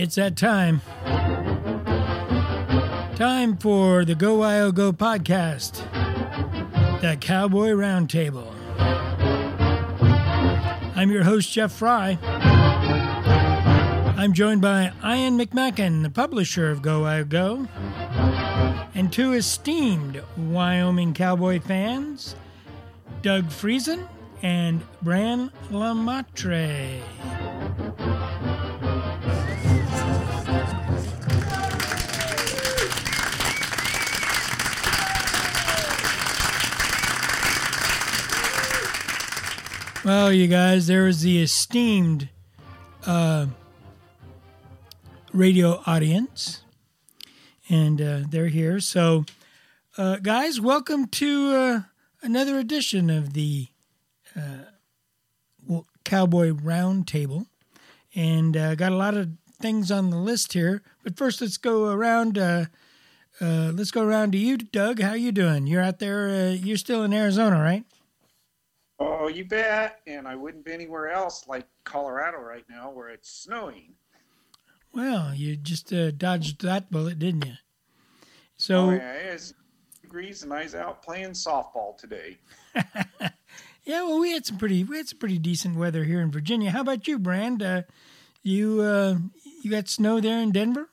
It's that time. Time for the GoWyoGo podcast, the Cowboy Roundtable. I'm your host, Jeff Fry. I'm joined by Ian McMackin, the publisher of GoWyoGo, and two esteemed Wyoming Cowboy fans, Doug Freisen and Bran LeMaitre. Well, you guys, there is the esteemed uh, radio audience, and uh, they're here. So, uh, guys, welcome to uh, another edition of the uh, Cowboy Roundtable, and uh, got a lot of things on the list here. But first, let's go around. let's go around to you, Doug. How you doing? You're out there. you're still in Arizona, right? Oh, you bet. And I wouldn't be anywhere else like Colorado right now where it's snowing. Well, you just uh, dodged that bullet, didn't you? So, oh, yeah, it's degrees and I was out playing softball today. yeah, well, we had some pretty we had some pretty decent weather here in Virginia. How about you, Brand? Uh, you uh, you got snow there in Denver?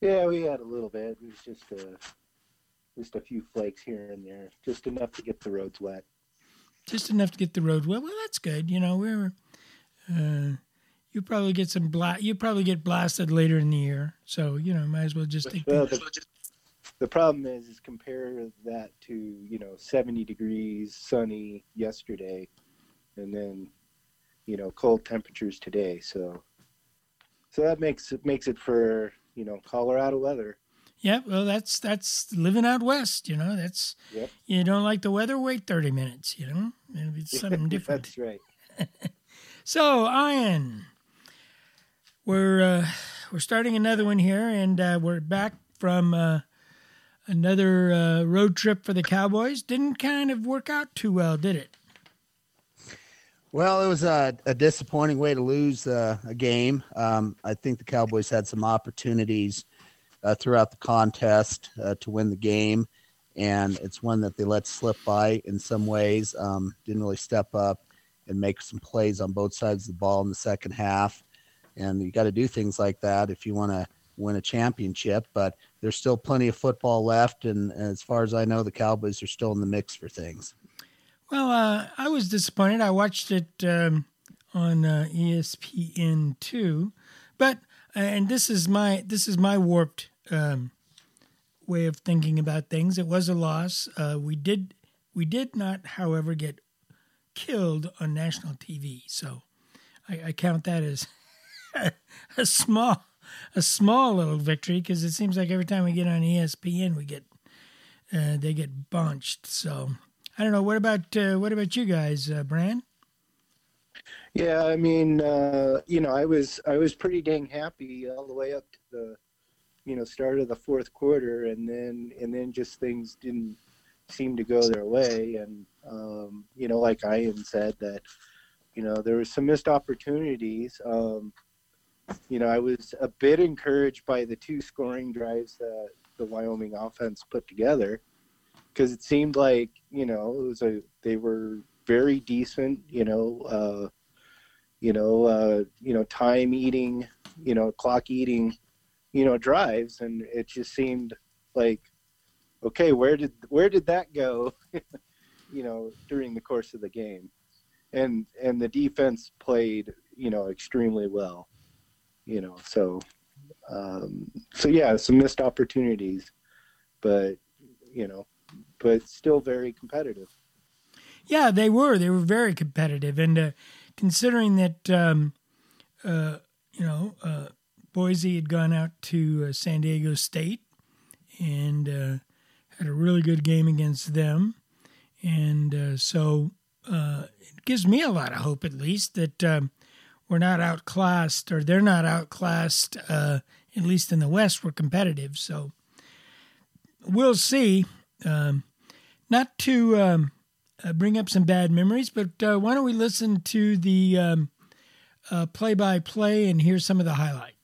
Yeah, we had a little bit. It was just a uh, just a few flakes here and there, just enough to get the roads wet just enough to get the road well. Well, that's good. You know, we're uh, you probably get some bla- you probably get blasted later in the year, so you know, might as well just take. Well, the, the problem is, is compare that to you know seventy degrees, sunny yesterday, and then you know cold temperatures today. So, so that makes it makes it for you know Colorado weather. Yeah, well, that's that's living out west. You know, that's yep. you don't like the weather. Wait thirty minutes. You know, it'll be something different. that's right. so, Ian, we're uh, we're starting another one here, and uh, we're back from uh, another uh, road trip for the Cowboys. Didn't kind of work out too well, did it? Well, it was a, a disappointing way to lose uh, a game. Um, I think the Cowboys had some opportunities uh, throughout the contest uh, to win the game, and it's one that they let slip by in some ways. Um, didn't really step up and make some plays on both sides of the ball in the second half, and you got to do things like that if you want to win a championship. But there's still plenty of football left, and, and as far as I know, the Cowboys are still in the mix for things. Well, uh, I was disappointed. I watched it um, on uh, ESPN two, but and this is my this is my warped um, way of thinking about things. It was a loss. Uh, we did we did not, however, get killed on national TV. So I, I count that as a small a small little victory because it seems like every time we get on ESPN, we get uh, they get bunched. So I don't know. What about uh, what about you guys, uh, Bran? Yeah, I mean, uh, you know, I was I was pretty dang happy all the way up to the you know start of the fourth quarter, and then and then just things didn't seem to go their way, and um, you know, like Ian said that you know there was some missed opportunities. Um, you know, I was a bit encouraged by the two scoring drives that the Wyoming offense put together because it seemed like you know it was a they were very decent. You know. Uh, you know, uh, you know, time eating, you know, clock eating you know, drives, and it just seemed like, okay, where did where did that go? you know, during the course of the game, and and the defense played, you know, extremely well. You know, so um, so yeah, some missed opportunities, but you know, but still very competitive. Yeah, they were. They were very competitive, and uh, considering that, um, uh, you know, uh, Boise had gone out to uh, San Diego State and uh, had a really good game against them. And uh, so uh, it gives me a lot of hope, at least, that um, we're not outclassed or they're not outclassed, uh, at least in the West, we're competitive. So we'll see. Um, not to um, uh, bring up some bad memories, but why don't we listen to the play by play and hear some of the highlights?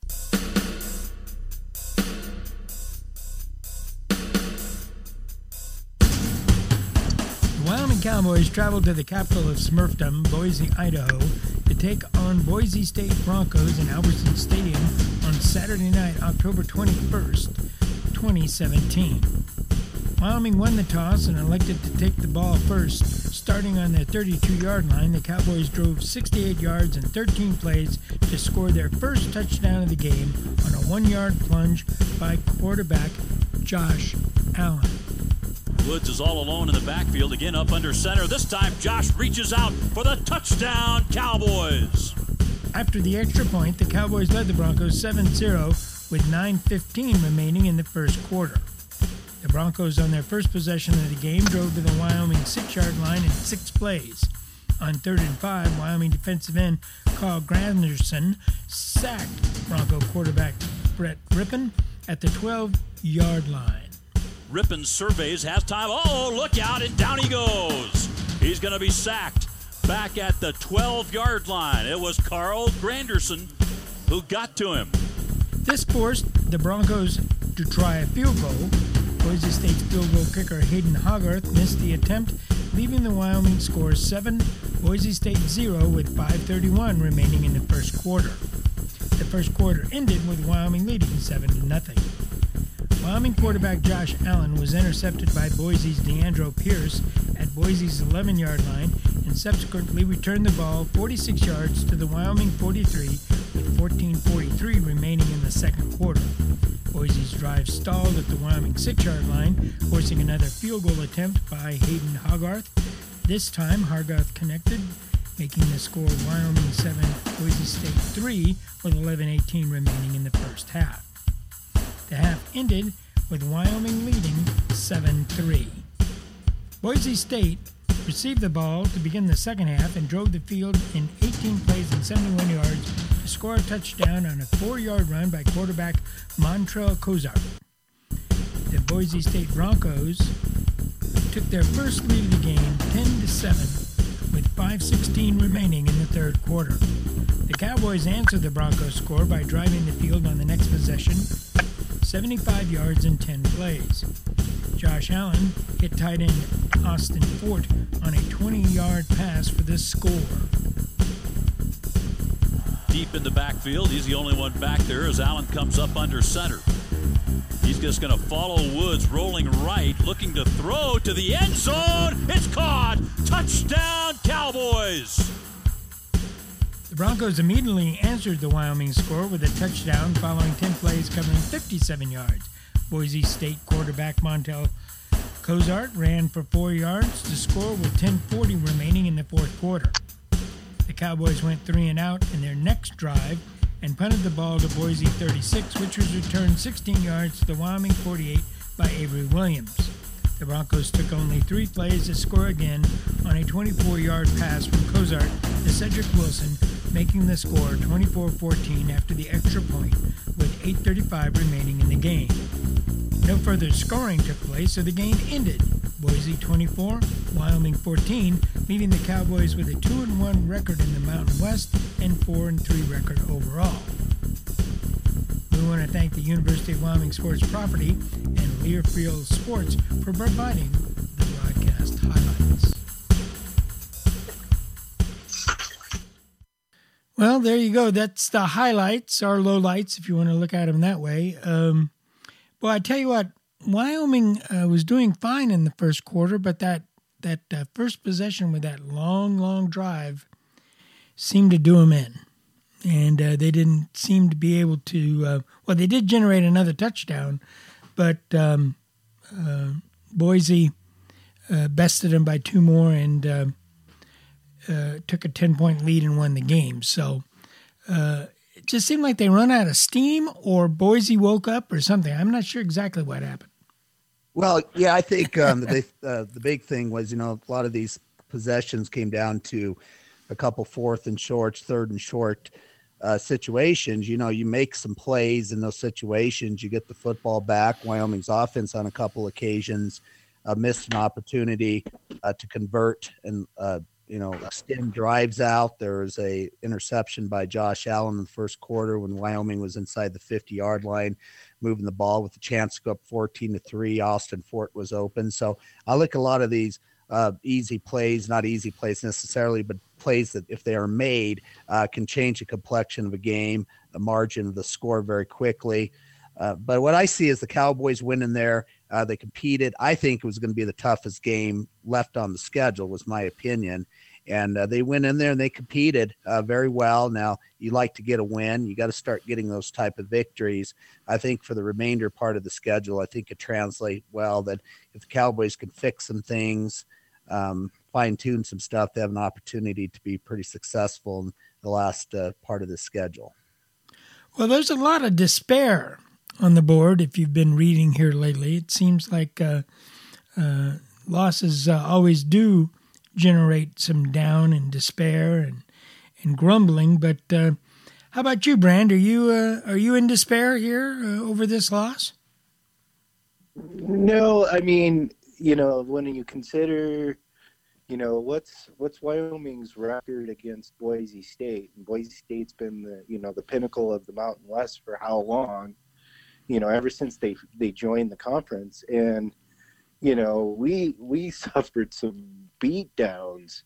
Cowboys traveled to the capital of Smurfdom, Boise, Idaho, to take on Boise State Broncos in Albertson Stadium on Saturday night, October 21st, 2017. Wyoming won the toss and elected to take the ball first. Starting on their 32 yard line, the Cowboys drove 68 yards in 13 plays to score their first touchdown of the game on a one yard plunge by quarterback Josh Allen. Woods is all alone in the backfield, again up under center. This time, Josh reaches out for the touchdown, Cowboys. After the extra point, the Cowboys led the Broncos 7 0 with 9.15 remaining in the first quarter. The Broncos, on their first possession of the game, drove to the Wyoming six yard line in six plays. On third and five, Wyoming defensive end Carl Granderson sacked Bronco quarterback Brett Rypien at the 12 yard line. Rypien surveys halftime. Oh, look out, and down he goes. He's going to be sacked back at the 12 yard line. It was Carl Granderson who got to him. This forced the Broncos to try a field goal. Boise State's field goal kicker Haden Hoggarth missed the attempt, leaving the Wyoming score 7, Boise State 0 with 5.31 remaining in the first quarter. The first quarter ended with Wyoming leading 7 to nothing. Wyoming quarterback Josh Allen was intercepted by Boise's DeAndre Pierce at Boise's 11 yard line and subsequently returned the ball 46 yards to the Wyoming 43 with 14.43 remaining in the second quarter. Boise's drive stalled at the Wyoming 6 yard line, forcing another field goal attempt by Haden Hoggarth. This time, Hoggarth connected, making the score Wyoming 7, Boise State 3 with 11.18 remaining in the first half. The half ended with Wyoming leading 7 3. Boise State received the ball to begin the second half and drove the field in 18 plays and 71 yards to score a touchdown on a four yard run by quarterback Montell Cozart. The Boise State Broncos took their first lead of the game 10 to 7 with 5.16 remaining in the third quarter. The Cowboys answered the Broncos score by driving the field on the next possession 75 yards in 10 plays. Josh Allen hit tight end Austin Fort on a 20 yard pass for the score. Deep in the backfield, he's the only one back there as Allen comes up under center. He's just going to follow Woods rolling right, looking to throw to the end zone. It's caught. Touchdown, Cowboys. Broncos immediately answered the Wyoming score with a touchdown following 10 plays covering 57 yards. Boise State quarterback Montell Cozart ran for 4 yards to score with 10:40 remaining in the fourth quarter. The Cowboys went 3 and out in their next drive and punted the ball to Boise 36, which was returned 16 yards to the Wyoming 48 by Avery Williams. The Broncos took only three plays to score again on a 24 yard pass from Cozart to Cedric Wilson, making the score 24 14 after the extra point, with 8.35 remaining in the game. No further scoring took place, so the game ended. Boise 24, Wyoming 14, leaving the Cowboys with a 2 1 record in the Mountain West and 4 3 record overall. We want to thank the University of Wyoming Sports Property and Learfield Sports for providing the broadcast highlights. Well, there you go. That's the highlights or lowlights, if you want to look at them that way. Um, well, I tell you what, Wyoming uh, was doing fine in the first quarter, but that that uh, first possession with that long, long drive seemed to do them in, and uh, they didn't seem to be able to. Uh, well, they did generate another touchdown, but um, uh, Boise uh, bested them by two more and took a ten point lead and won the game. So it just seemed like they run out of steam, or Boise woke up, or something. I'm not sure exactly what happened. Well, yeah, I think um, the uh, the big thing was you know a lot of these possessions came down to a couple fourth and shorts, third and short uh, situations. You know, you make some plays in those situations, you get the football back. Wyoming's offense on a couple occasions uh, missed an opportunity uh, to convert and uh, you know extend drives out. There was a interception by Josh Allen in the first quarter when Wyoming was inside the 50 yard line moving the ball with a chance to go up 14 to 3. Austin Fort was open. So I look a lot of these uh, easy plays, not easy plays necessarily, but plays that, if they are made, uh, can change the complexion of a game, the margin of the score very quickly. Uh, but what I see is the Cowboys winning there. Uh, they competed. I think it was going to be the toughest game left on the schedule, was my opinion. And uh, they went in there and they competed uh, very well. Now you like to get a win. You got to start getting those type of victories. I think for the remainder part of the schedule, I think it translates well that if the Cowboys can fix some things, um, fine tune some stuff, they have an opportunity to be pretty successful in the last uh, part of the schedule. Well, there's a lot of despair on the board. If you've been reading here lately, it seems like uh, uh, losses uh, always do generate some down and despair and and grumbling. But uh, how about you, Brand? Are you uh, are you in despair here uh, over this loss? No, I mean, you know, when you consider, you know, what's what's Wyoming's record against Boise State, and Boise State's been the you know the pinnacle of the Mountain West for how long? You know, ever since they they joined the conference, and you know, we we suffered some beat downs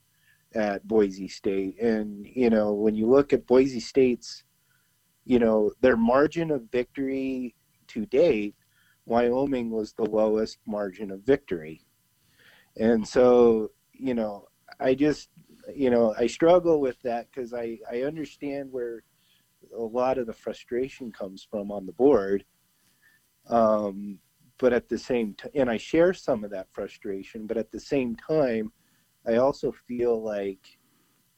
at Boise State, and you know, when you look at Boise State's, you know, their margin of victory to date Wyoming was the lowest margin of victory. And so, you know, I just, you know, I struggle with that because I, I understand where a lot of the frustration comes from on the board. Um, but at the same time, and I share some of that frustration, but at the same time, I also feel like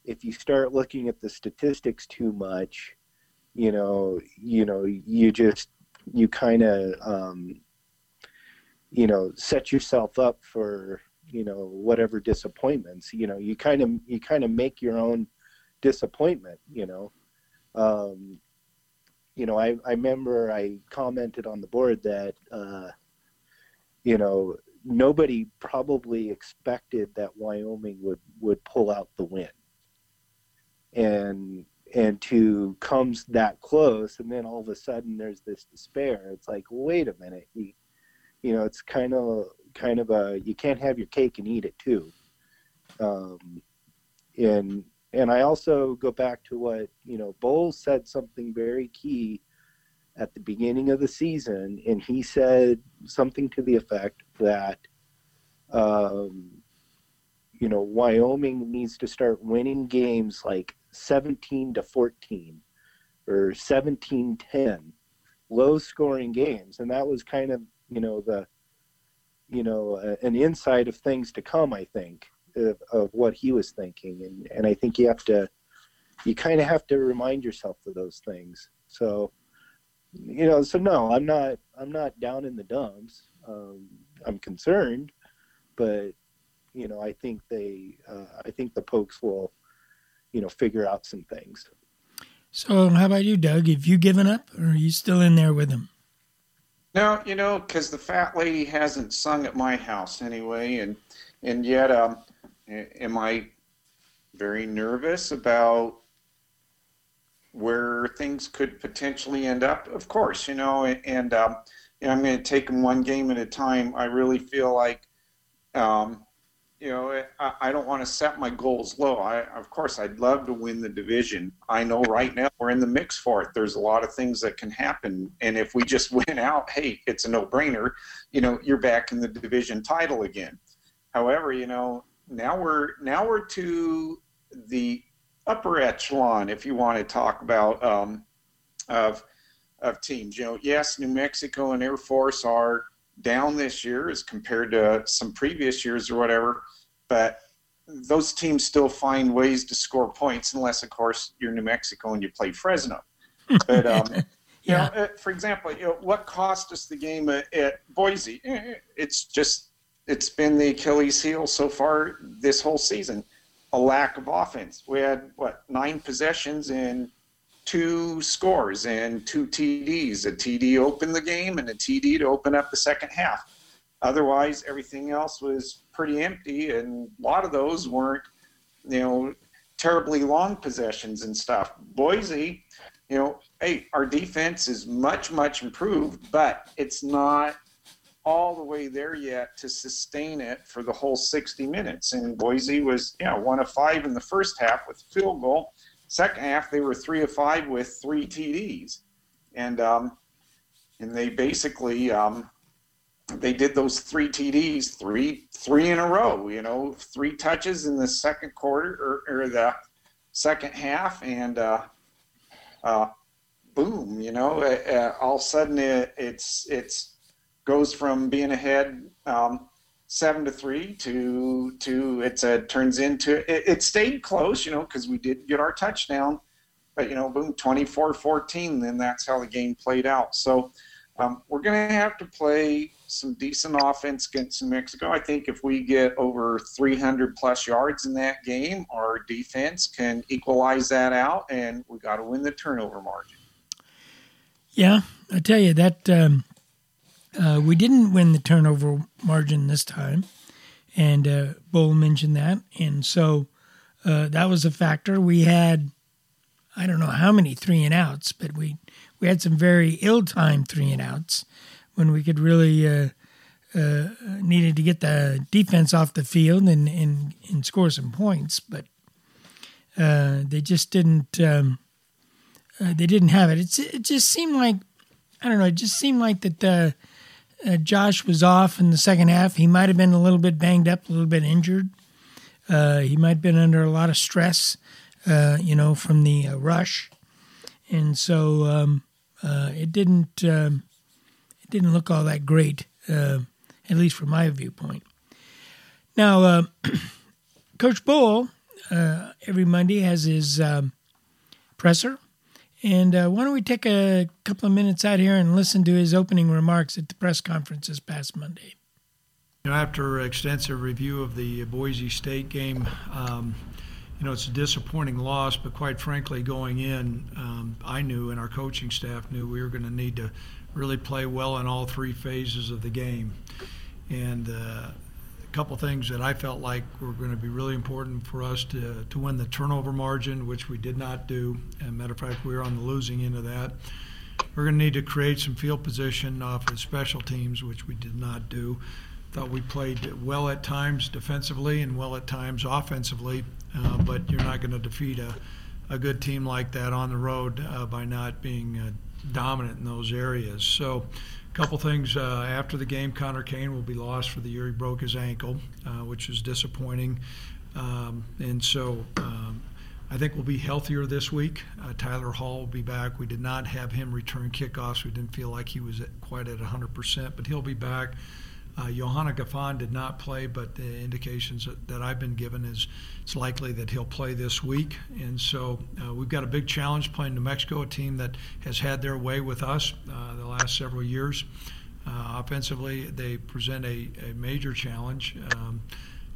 if you start looking at the statistics too much, you know, you know, you just you kind of um, you know set yourself up for you know whatever disappointments you know you kind of you kind of make your own disappointment you know? Um, you know I, I remember i commented on the board that uh, you know nobody probably expected that wyoming would would pull out the win. And and to comes that close and then all of a sudden there's this despair. It's like wait a minute you, you know it's kind of kind of a you can't have your cake and eat it too. Um, and and i also go back to what you know bohl's said something very key at the beginning of the season and he said something to the effect that um, you know wyoming needs to start winning games like 17 to 14 or 17 10 low scoring games. And that was kind of you know the you know uh, an insight of things to come i think of, of what he was thinking. And and i think you have to you kind of have to remind yourself of those things. So you know so no i'm not i'm not down in the dumps. Um, i'm concerned but you know i think they uh, i think the pokes will you know figure out some things. So how about you doug? Have you given up or are you still in there with them no, you know, because the fat lady hasn't sung at my house anyway, and and yet, um, am I very nervous about where things could potentially end up? Of course, you know, and um, you know, I'm going to take them one game at a time. I really feel like um, you know, I, I don't want to set my goals low. I, of course, I'd love to win the division. I know right now we're in the mix for it. There's a lot of things that can happen, and if we just win out, hey, it's a no-brainer. You know, you're back in the division title again. However, you know, now we're now we're to the upper echelon, if you want to talk about um, of of teams. You know, yes, New Mexico and Air Force are down this year as compared to some previous years or whatever but those teams still find ways to score points, unless, of course, you're New Mexico and you play Fresno. But um, yeah. you know, uh, for example, you know, what cost us the game at, at Boise? Eh, eh, it's just it's been the Achilles heel so far this whole season. A lack of offense. We had what nine possessions and two scores and two TDs. A TD opened the game and a TD to open up the second half. Otherwise, everything else was pretty empty, and a lot of those weren't, you know, terribly long possessions and stuff. Boise, you know, hey, our defense is much, much improved, but it's not all the way there yet to sustain it for the whole 60 minutes. And Boise was, yeah, one of five in the first half with field goal. Second half, they were three of five with three TDs, and um, and they basically um, they did those three TDs, three three in a row. You know, three touches in the second quarter or, or the second half, and uh, uh, boom, you know, uh, all of a sudden it, it's it's goes from being ahead um, seven to three to to it's a turns into it, it stayed close, you know, because we did get our touchdown, but you know, boom, 24-14, then that's how the game played out. So um, we're going to have to play some decent offense against New Mexico. I think if we get over 300 plus yards in that game, our defense can equalize that out, and we got to win the turnover margin. Yeah, I tell you that um, uh, we didn't win the turnover margin this time, and uh, Bohl mentioned that, and so uh, that was a factor. We had I don't know how many three and outs, but we we had some very ill-timed three and outs when we could really uh, uh, needed to get the defense off the field and and, and score some points, but uh, they just didn't. Um, uh, they didn't have it. It's, it just seemed like I don't know. It just seemed like that uh, uh, Josh was off in the second half. He might have been a little bit banged up, a little bit injured. he might have been under a lot of stress, you know, from the rush, and so um, it didn't. Um, it didn't look all that great, uh, at least from my viewpoint. Now, uh, Coach Bohl uh, every Monday has his um, presser, and uh, why don't we take a couple of minutes out here and listen to his opening remarks at the press conference this past Monday? You know, after extensive review of the Boise State game, um, you know, it's a disappointing loss, but quite frankly, going in, um, I knew and our coaching staff knew we were going to need to really play well in all three phases of the game. And uh, couple things that I felt like were going to be really important for us to, to win the turnover margin, which we did not do. And matter of fact, we were on the losing end of that. We're going to need to create some field position off of special teams, which we did not do. Thought we played well at times defensively and well at times offensively, uh, but you're not going to defeat a, a good team like that on the road uh, by not being uh, dominant in those areas. So, couple things uh, after the game, Connor Kane will be lost for the year. He broke his ankle, uh, which is disappointing. Um, and so, um, I think we'll be healthier this week. Uh, Tyler Hall will be back. We did not have him return kickoffs. We didn't feel like he was at, quite at 100%, but he'll be back. Uh, Johanna Gaffon did not play, but the indications that, that, I've been given is it's likely that he'll play this week. And so uh, we've got a big challenge playing New Mexico, a team that has had their way with us uh, the last several years. Uh, offensively, they present a, a major challenge. Um,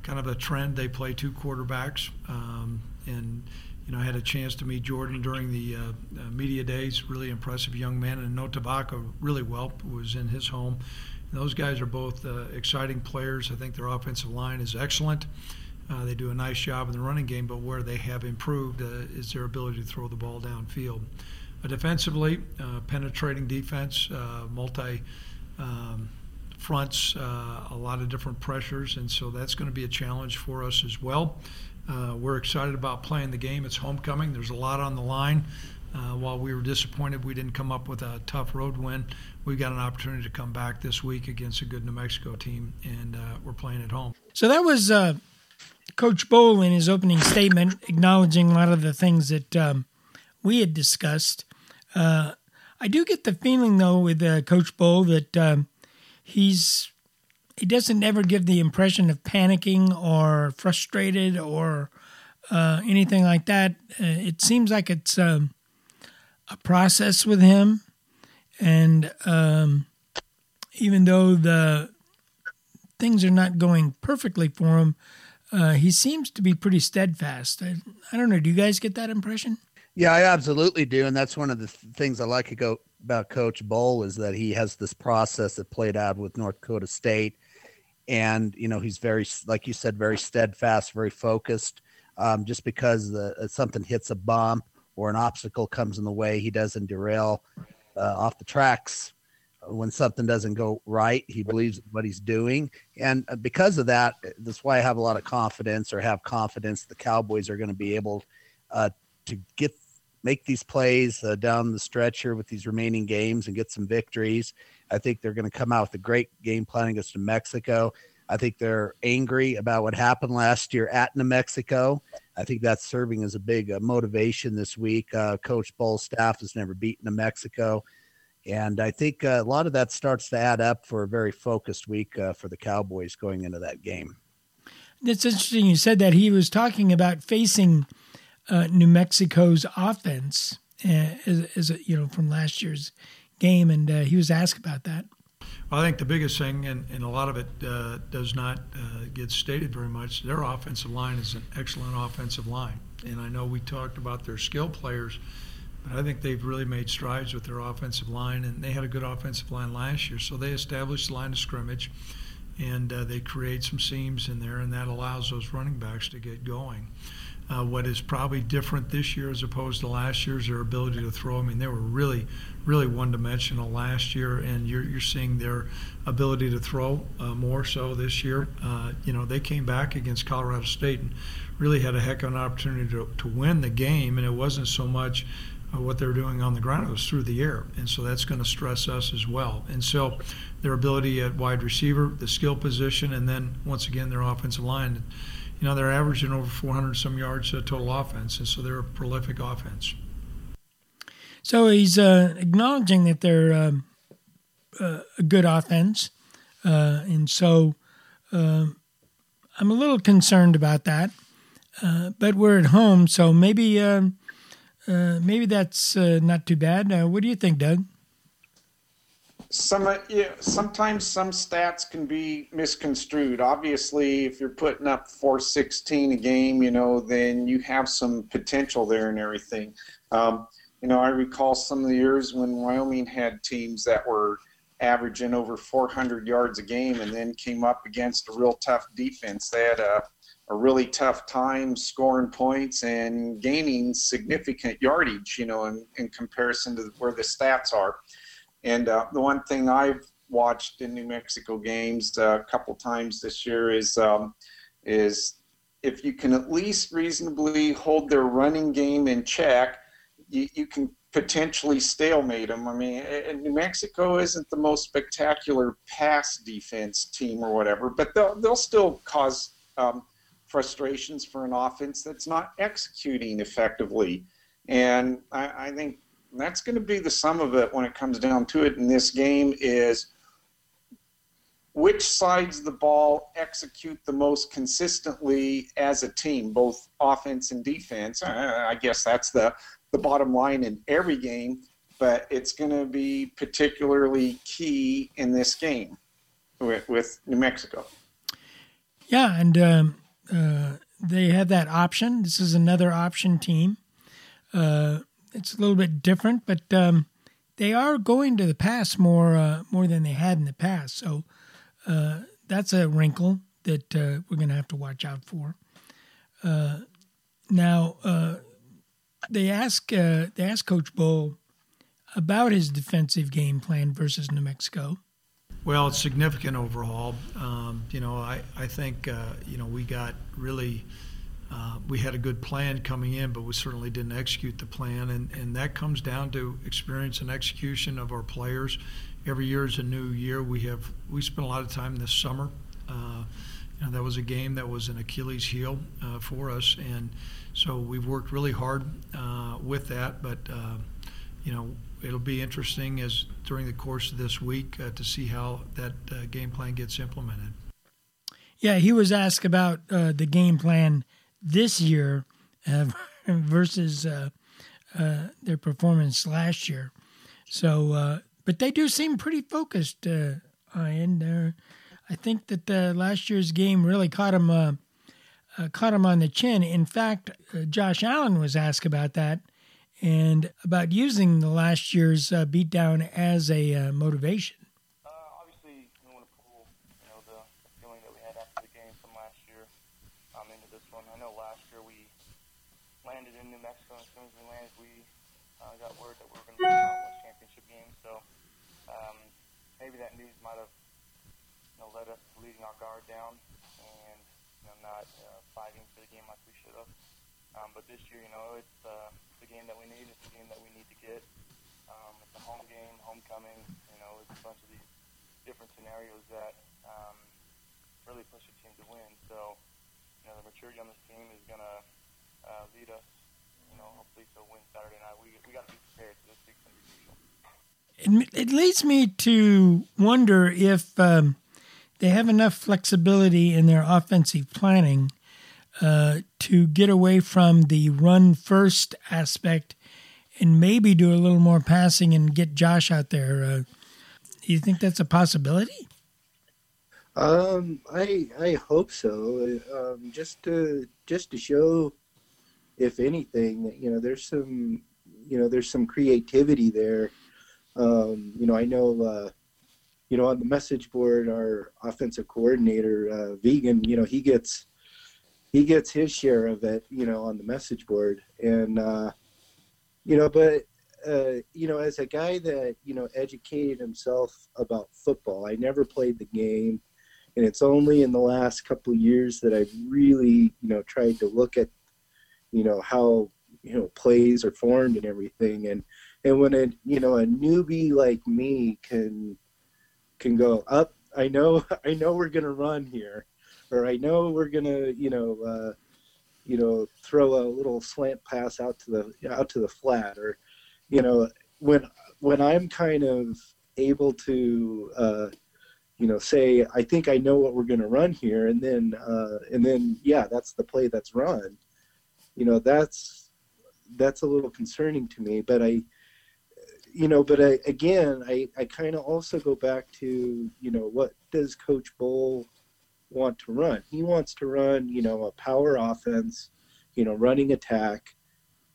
kind of a trend. They play two quarterbacks, um, and you know I had a chance to meet Jordan during the uh, uh, media days. Really impressive young man, and know Tevaka really well. Was in his home those guys are both uh, exciting players. I think their offensive line is excellent. Uh, they do a nice job in the running game, but where they have improved uh, is their ability to throw the ball downfield. Uh, defensively, uh, penetrating defense, uh, multi um, fronts, a lot of different pressures, and so that's going to be a challenge for us as well. we're excited about playing the game. It's homecoming. There's a lot on the line. Uh, while we were disappointed we didn't come up with a tough road win, we got an opportunity to come back this week against a good New Mexico team, and uh, we're playing at home. So that was uh, Coach Bohl in his opening statement, acknowledging a lot of the things that um, we had discussed. Uh, I do get the feeling, though, with uh, Coach Bohl that um, he's he doesn't ever give the impression of panicking or frustrated or uh, anything like that. it seems like it's um, a process with him, and um, even though the things are not going perfectly for him, uh, he seems to be pretty steadfast. I, I, don't know. Do you guys get that impression? Yeah, I absolutely do, and that's one of the th- things I like about Coach Bohl is that he has this process that played out with North Dakota State, and you know he's very, like you said, very steadfast, very focused. Um, just because the, something hits a bump or an obstacle comes in the way, he doesn't derail uh, off the tracks when something doesn't go right. He believes what he's doing, and uh, because of that, that's why I have a lot of confidence, or have confidence the Cowboys are going to be able uh, to get make these plays uh, down the stretch here with these remaining games and get some victories. I think they're going to come out with a great game plan against New Mexico. I think they're angry about what happened last year at New Mexico. I think that's serving as a big uh, motivation this week. Uh, Coach Bohl's staff has never beaten New Mexico. And I think uh, a lot of that starts to add up for a very focused week uh, for the Cowboys going into that game. It's interesting you said that. He was talking about facing uh, New Mexico's offense uh, as, as a, you know from last year's game, and uh, he was asked about that. Well, I think the biggest thing, and, and a lot of it uh, does not get stated very much, their offensive line is an excellent offensive line. And I know we talked about their skill players but I think they've really made strides with their offensive line, and they had a good offensive line last year. So they established the line of scrimmage, and uh, they create some seams in there, and that allows those running backs to get going. Uh, what is probably different this year as opposed to last year is their ability to throw. I mean, they were really, really one-dimensional last year, and you're, you're seeing their ability to throw uh, more so this year. Uh, you know, they came back against Colorado State and really had a heck of an opportunity to, to win the game, and it wasn't so much uh, what they're doing on the ground. It was through the air, and so that's going to stress us as well. And so their ability at wide receiver, the skill position, and then once again their offensive line. You know they're averaging over 400 some yards uh, total offense, and so they're a prolific offense. So he's uh, acknowledging that they're um, uh, a good offense, uh, and so um, I'm a little concerned about that. Uh, but we're at home, so maybe um, uh, maybe that's uh, not too bad. Uh, what do you think, Doug? Some yeah, sometimes some stats can be misconstrued. Obviously, if you're putting up 416 a game, you know, then you have some potential there and everything. Um, you know, I recall some of the years when Wyoming had teams that were averaging over 400 yards a game and then came up against a real tough defense. They had a a really tough time scoring points and gaining significant yardage, you know, in, in comparison to where the stats are. And uh, the one thing I've watched in New Mexico games uh, a couple times this year is um, is if you can at least reasonably hold their running game in check, you, you can potentially stalemate them. I mean, New Mexico isn't the most spectacular pass defense team or whatever, but they'll they'll still cause um, frustrations for an offense that's not executing effectively. And I, I think that's going to be the sum of it when it comes down to it in this game is which sides the ball execute the most consistently as a team, both offense and defense. I guess that's the, the bottom line in every game, but it's going to be particularly key in this game with, with New Mexico. Yeah, and um, uh, they have that option. This is another option team. Uh, it's a little bit different, but um, they are going to the pass more uh, more than they had in the past. So uh, that's a wrinkle that uh, we're going to have to watch out for. now they ask they ask Coach Bohl about his defensive game plan versus New Mexico. Well, it's significant overhaul. Um, you know, I, I think, uh, you know, we got really, uh, we had a good plan coming in, but we certainly didn't execute the plan. And, and that comes down to experience and execution of our players. Every year is a new year. We have, we spent a lot of time this summer. Uh, you know, that was a game that was an Achilles heel uh, for us. And so we've worked really hard uh, with that. But, uh, you know, it'll be interesting as during the course of this week uh, to see how that uh, game plan gets implemented. Yeah, he was asked about uh, the game plan this year uh, versus uh, uh, their performance last year. So, but they do seem pretty focused, and I think that last year's game really caught him caught him on the chin. In fact, Josh Allen was asked about that and about using the last year's uh, beatdown as a uh, motivation. Uh, obviously, we want to pull you know the feeling that we had after the game from last year um, into this one. I know last year we landed in New Mexico, and as soon as we landed, we got word that we were going to play the championship game. So, um, maybe that news might have you led us to leaving our guard down and not fighting for the game like we should have. Um, but this year, you know, it's uh, the game that we need. It's the game that we need to get. Um, it's a home game, homecoming. You know, it's a bunch of these different scenarios that um, really push a team to win. So, you know, the maturity on this team is going to uh, lead us, you know, hopefully to win Saturday night. We, we got to be prepared. So this week's crucial. It, it leads me to wonder if um, they have enough flexibility in their offensive planning uh, to get away from the run first aspect and maybe do a little more passing and get Josh out there. Uh, do you think that's a possibility? Um, I I hope so. Um, just to just to show, if anything, that you know there's some you know there's some creativity there. Um, you know, I know uh, you know on the message board, our offensive coordinator, uh, Vigen, you know, he gets he gets his share of it, you know, on the message board, and uh, you know, but uh, you know, as a guy that you know educated himself about football, I never played the game. And it's only in the last couple years that I've really, you know, tried to look at, you know, how you know plays are formed and everything, and and when a you know a newbie like me can can go up, I know I know we're gonna run here, or I know we're gonna you know. Uh, you know, throw a little slant pass out to the out to the flat, or you know, when when I'm kind of able to uh, you know say i think i know what we're to run here and then uh, and then yeah that's the play that's run you know that's that's a little concerning to me but i you know but I, again i i kind of also go back to you know what does coach bohl want to run he wants to run you know a power offense you know running attack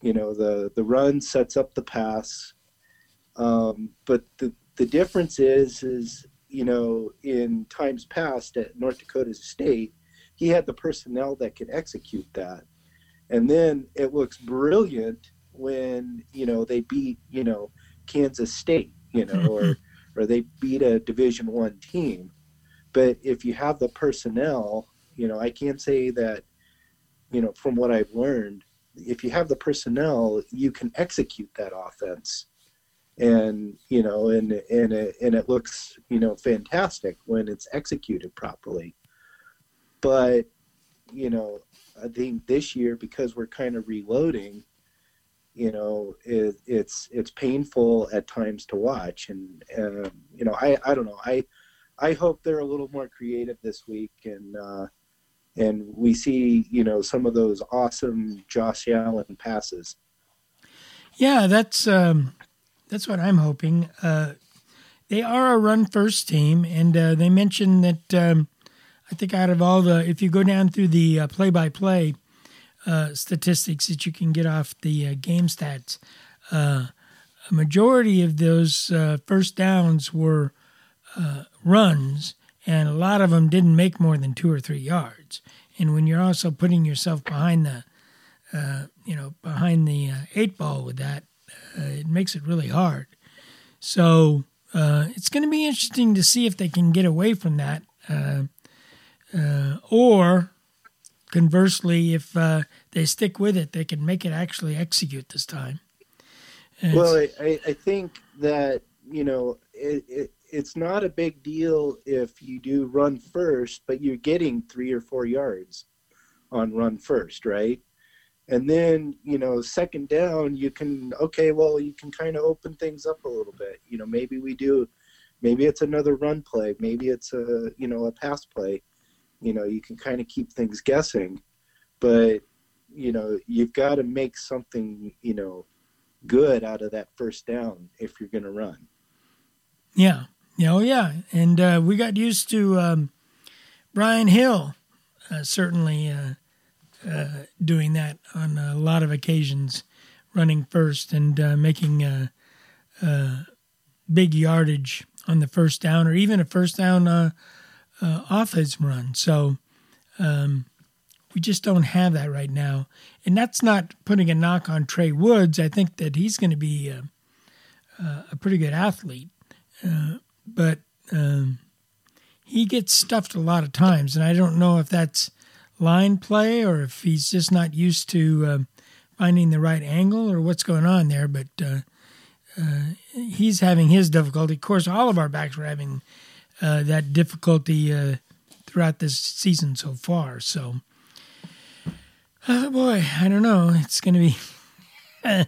you know the the run sets up the pass um, but the the difference is is you know, in times past at North Dakota State, he had the personnel that could execute that. And then it looks brilliant when, you know, they beat, you know, Kansas State, you know, or or they beat a division 1 team. But if you have the personnel, you know, I can't say that you know, from what I've learned, if you have the personnel, you can execute that offense. And you know and and it, and it looks you know fantastic when it's executed properly. But you know i think this year because we're kind of reloading you know it, it's it's painful at times to watch. And uh, you know i i don't know. I i hope they're a little more creative this week and uh and we see you know some of those awesome josh allen passes yeah that's um that's what I'm hoping. Uh, they are a run first team, and uh, they mentioned that um, I think out of all the, if you go down through the play by play statistics that you can get off the uh, game stats, uh, a majority of those uh, first downs were runs, and a lot of them didn't make more than two or three yards. And when you're also putting yourself behind the, you know, behind the eight ball with that, uh, it makes it really hard. So uh, it's going to be interesting to see if they can get away from that, uh, uh or conversely, if uh, they stick with it, they can make it actually execute this time. And well, I, I think that you know it, it's not a big deal if you do run first, but you're getting three or four yards on run first, right? and then you know second down you can okay well you can kind of open things up a little bit. You know maybe we do maybe it's another run play maybe it's a you know a pass play. You know you can kind of keep things guessing but you know you've got to make something you know good out of that first down if you're going to run. Yeah oh yeah and uh, we got used to um, brian hill uh, certainly uh, uh, doing that on a lot of occasions, running first and uh, making a, big yardage on the first down, or even a first down uh, uh, off his run. So um, we just don't have that right now, and that's not putting a knock on Trey Woods. I think that he's going to be a, a, pretty good athlete, uh, but um, he gets stuffed a lot of times, and I don't know if that's line play or if he's just not used to uh, finding the right angle or what's going on there. But uh, uh, he's having his difficulty. Of course, all of our backs were having uh, that difficulty uh, throughout this season so far. So, oh boy, I don't know. It's going to be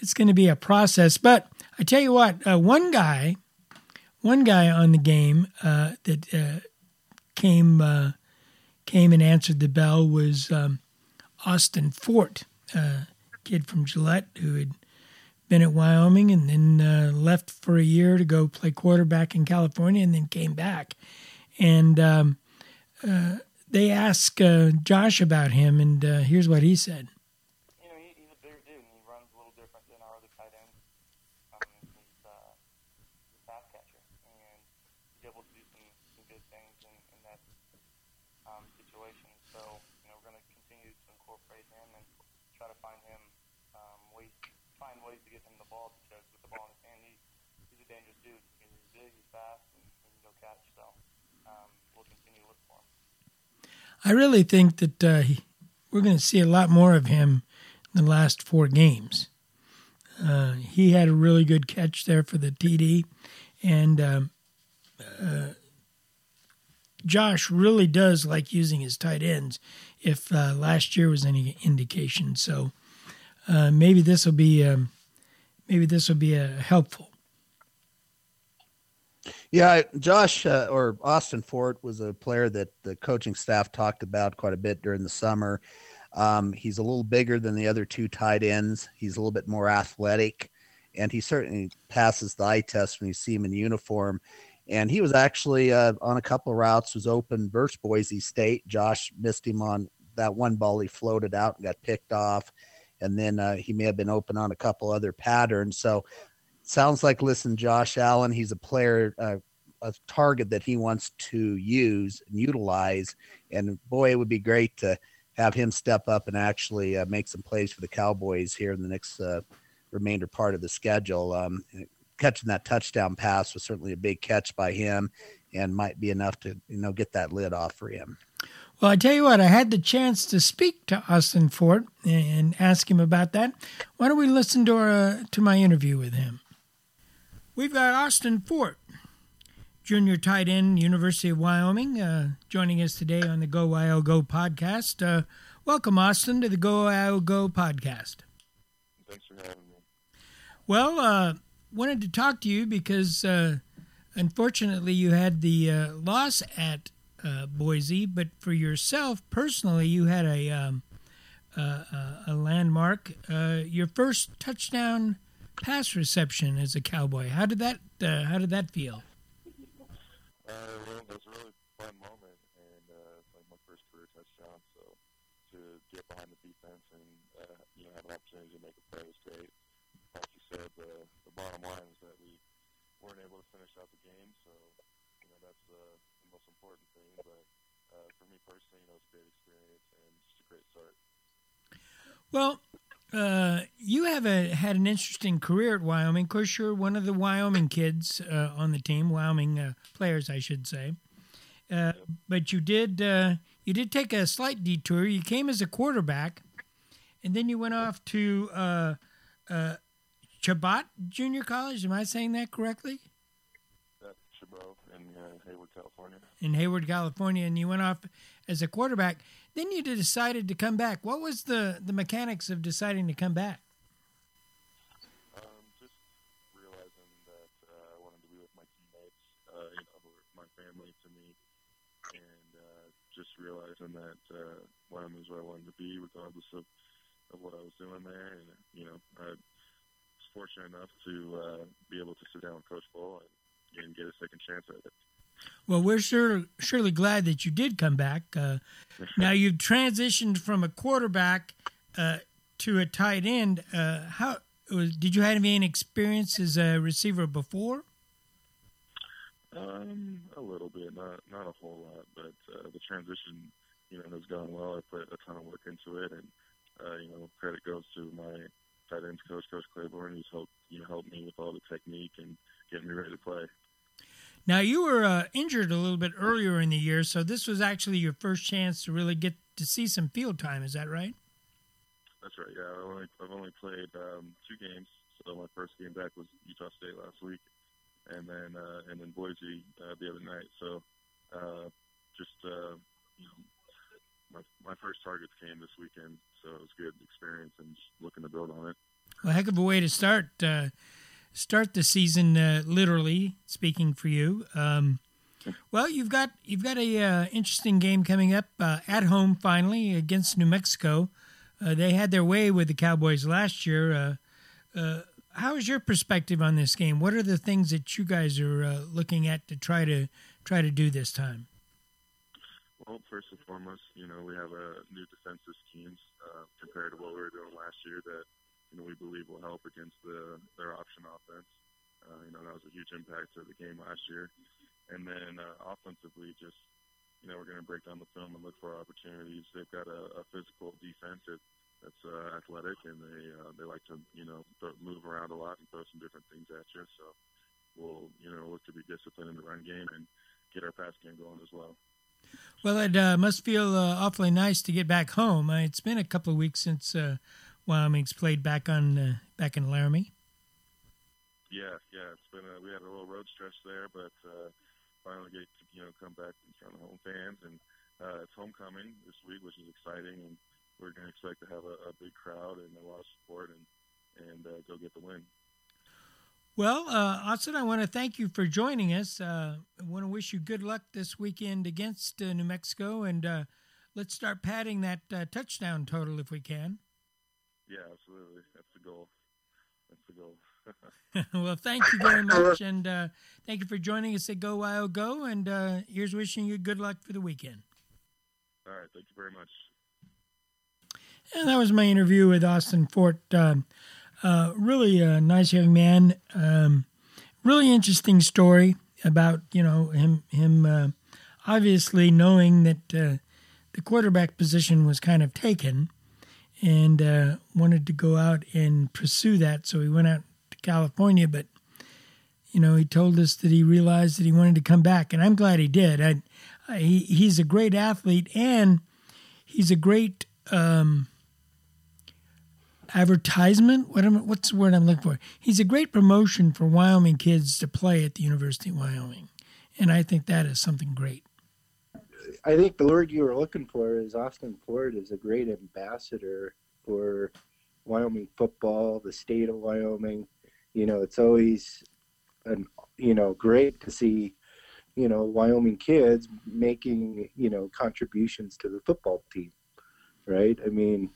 it's going to be a process. But I tell you what, uh, one guy, one guy on the game uh, that uh, came uh, came and answered the bell was um, Austin Fort, a kid from Gillette who had been at Wyoming and then uh, left for a year to go play quarterback in California and then came back. And um, uh, they asked Josh about him, and here's what he said. I really think that uh, he, we're going to see a lot more of him in the last four games. Uh, he had a really good catch there for the TD, and um, uh, Josh really does like using his tight ends. If uh, last year was any indication, so uh, maybe this will be um, maybe this will be uh, helpful. Yeah, Josh uh, or Austin Fort was a player that the coaching staff talked about quite a bit during the summer. Um, he's a little bigger than the other two tight ends. He's a little bit more athletic, and he certainly passes the eye test when you see him in uniform. And he was actually uh, on a couple of routes was open versus Boise State. Josh missed him on that one ball. He floated out and got picked off, and then uh, he may have been open on a couple other patterns. So sounds like listen josh allen he's a player uh, a target that he wants to use and utilize and boy it would be great to have him step up and actually uh, make some plays for the cowboys here in the next uh, remainder part of the schedule um, catching that touchdown pass was certainly a big catch by him and might be enough to you know get that lid off for him well, I tell you what, I had the chance to speak to Austin Fort and ask him about that. Why don't we listen to our, uh, to my interview with him? We've got Austin Fort, junior tight end, University of Wyoming, uh, joining us today on the GoWyoGo podcast. Uh, welcome, Austin, to the GoWyoGo podcast. Thanks for having me. Well, uh, wanted to talk to you because uh, unfortunately you had the uh, loss at uh, Boise, but for yourself personally, you had a um, a landmark. your first touchdown pass reception as a Cowboy. How did that uh, How did that feel? Uh, well, it was a really fun moment, and uh, like my first career touchdown. So to get behind the defense and uh, you know have an opportunity to make a play was great. Like you said, the the bottom line is that we weren't able to finish out the game, so you know that's uh, the most important thing. But uh, for me personally, you know, it's a great experience and just a great start. Well, uh, you have a, had an interesting career at Wyoming. Of course, you're one of the Wyoming kids uh, on the team, Wyoming uh, players, I should say. Uh, but you did uh, you did take a slight detour. You came as a quarterback, and then you went off to uh, Chabot Junior College. Am I saying that correctly? That's Chabot in Hayward, California. In Hayward, California, and you went off as a quarterback. Then you decided to come back. What was the, the mechanics of deciding to come back? Um, just realizing that uh, I wanted to be with my teammates, uh, you know, my family to me, and uh, just realizing that uh, Wyoming is where I wanted to be, regardless of, of what I was doing there. And you know, I was fortunate enough to uh, be able to sit down with Coach Bohl and, and get a second chance at it. Well, we're sure, surely glad that you did come back. Uh, now you've transitioned from a quarterback uh, to a tight end. Uh, how did you have any experience as a receiver before? Um, a little bit, not not a whole lot, but uh, the transition, you know, has gone well. I put a ton of work into it, and uh, you know, credit goes to my tight ends coach, Coach Claiborne, who's helped you know helped me with all the technique and getting me ready to play. Now you were uh, injured a little bit earlier in the year, so this was actually your first chance to really get to see some field time. Is that right? That's right. Yeah, I've only, I've only played um, two games. So my first game back was Utah State last week, and then uh, and then Boise uh, the other night. So uh, just uh, you know, my my first targets came this weekend, so it was a good experience and just looking to build on it. Well, heck of a way to start uh, start the season. Uh, literally speaking for you. Um, well, you've got you've got a uh, interesting game coming up uh, at home finally against New Mexico. Uh, they had their way with the Cowboys last year. Uh, uh, how is your perspective on this game? What are the things that you guys are uh, looking at to try to try to do this time? Well, first and foremost, you know we have a new defensive schemes compared to what we were doing last year that you know we believe will help against the their option offense. you know that was a huge impact to the game last year. And then uh, offensively, just you know, we're going to break down the film and look for opportunities. They've got a, a physical defense that, that's uh, athletic, and they uh, they like to you know th- move around a lot and throw some different things at you. So we'll you know look to be disciplined in the run game and get our pass game going as well. Well, it uh, must feel uh, awfully nice to get back home. Uh, it's been a couple of weeks since uh, Wyoming's played back on uh, back in Laramie. Yeah, yeah, it's been a, we had a little road stretch there, but uh, finally get to you know come back in front of home fans, and uh, it's homecoming this week, which is exciting, and we're going to expect to have a, a big crowd and a lot of support, and and uh, go get the win. Well, uh, Austin, I want to thank you for joining us. Uh, I want to wish you good luck this weekend against uh, New Mexico, and uh, let's start padding that uh, touchdown total if we can. Yeah, absolutely. That's the goal. That's the goal. well, thank you very much, and uh, thank you for joining us at GoWyoGo. And uh, here's wishing you good luck for the weekend. All right, thank you very much. And that was my interview with Austin Fort. Um, uh, really a nice young man. Um, really interesting story about you know him him uh, obviously knowing that uh, the quarterback position was kind of taken and uh, wanted to go out and pursue that. So he went out to California, but you know, he told us that he realized that he wanted to come back, and I'm glad he did. I, I, he, he's a great athlete, and he's a great um, advertisement. What am, what's the word I'm looking for? He's a great promotion for Wyoming kids to play at the University of Wyoming, and I think that is something great. I think the word you were looking for is Austin Fort is a great ambassador for Wyoming football, the state of Wyoming you know, it's always, an, you know, great to see, you know, Wyoming kids making, you know, contributions to the football team, right? I mean,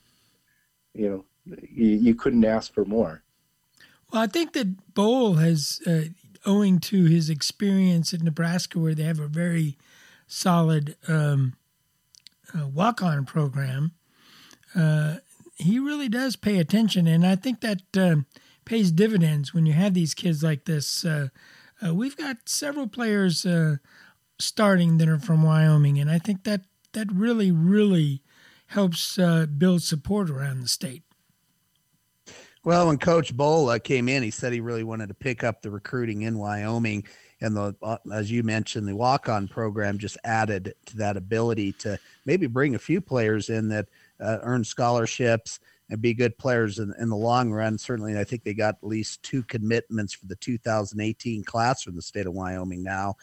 you know, you, you couldn't ask for more. Well, I think that Bohl has, uh, owing to his experience at Nebraska, where they have a very solid um, uh, walk-on program, uh, he really does pay attention, and I think that uh, pays dividends when you have these kids like this. Uh, uh, we've got several players uh, starting that are from Wyoming, and I think that that really, really helps build support around the state. Well, when Coach Bola came in, he said he really wanted to pick up the recruiting in Wyoming, and the uh, as you mentioned, the walk-on program just added to that ability to maybe bring a few players in that uh, earn scholarships and be good players in, in the long run. Certainly, I think they got at least two commitments for the 2018 class from the state of Wyoming now.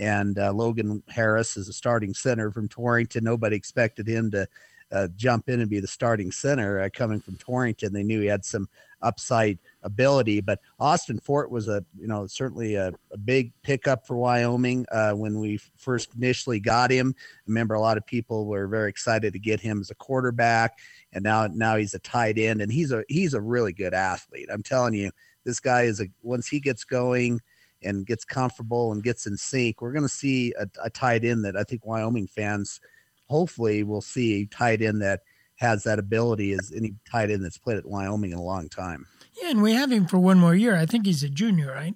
And uh, Logan Harris is a starting center from Torrington. Nobody expected him to uh, jump in and be the starting center uh, coming from Torrington. They knew he had some upside ability, but Austin Fort was a you know certainly a, a big pickup for Wyoming uh, when we first initially got him. I remember a lot of people were very excited to get him as a quarterback and now now he's a tight end, and he's a he's a really good athlete. I'm telling you, this guy is a once he gets going and gets comfortable and gets in sync, we're going to see a, a tight end that I think Wyoming fans hopefully will see tight end that has that ability as any tight end that's played at Wyoming in a long time. Yeah, and we have him for one more year. I think he's a junior, right?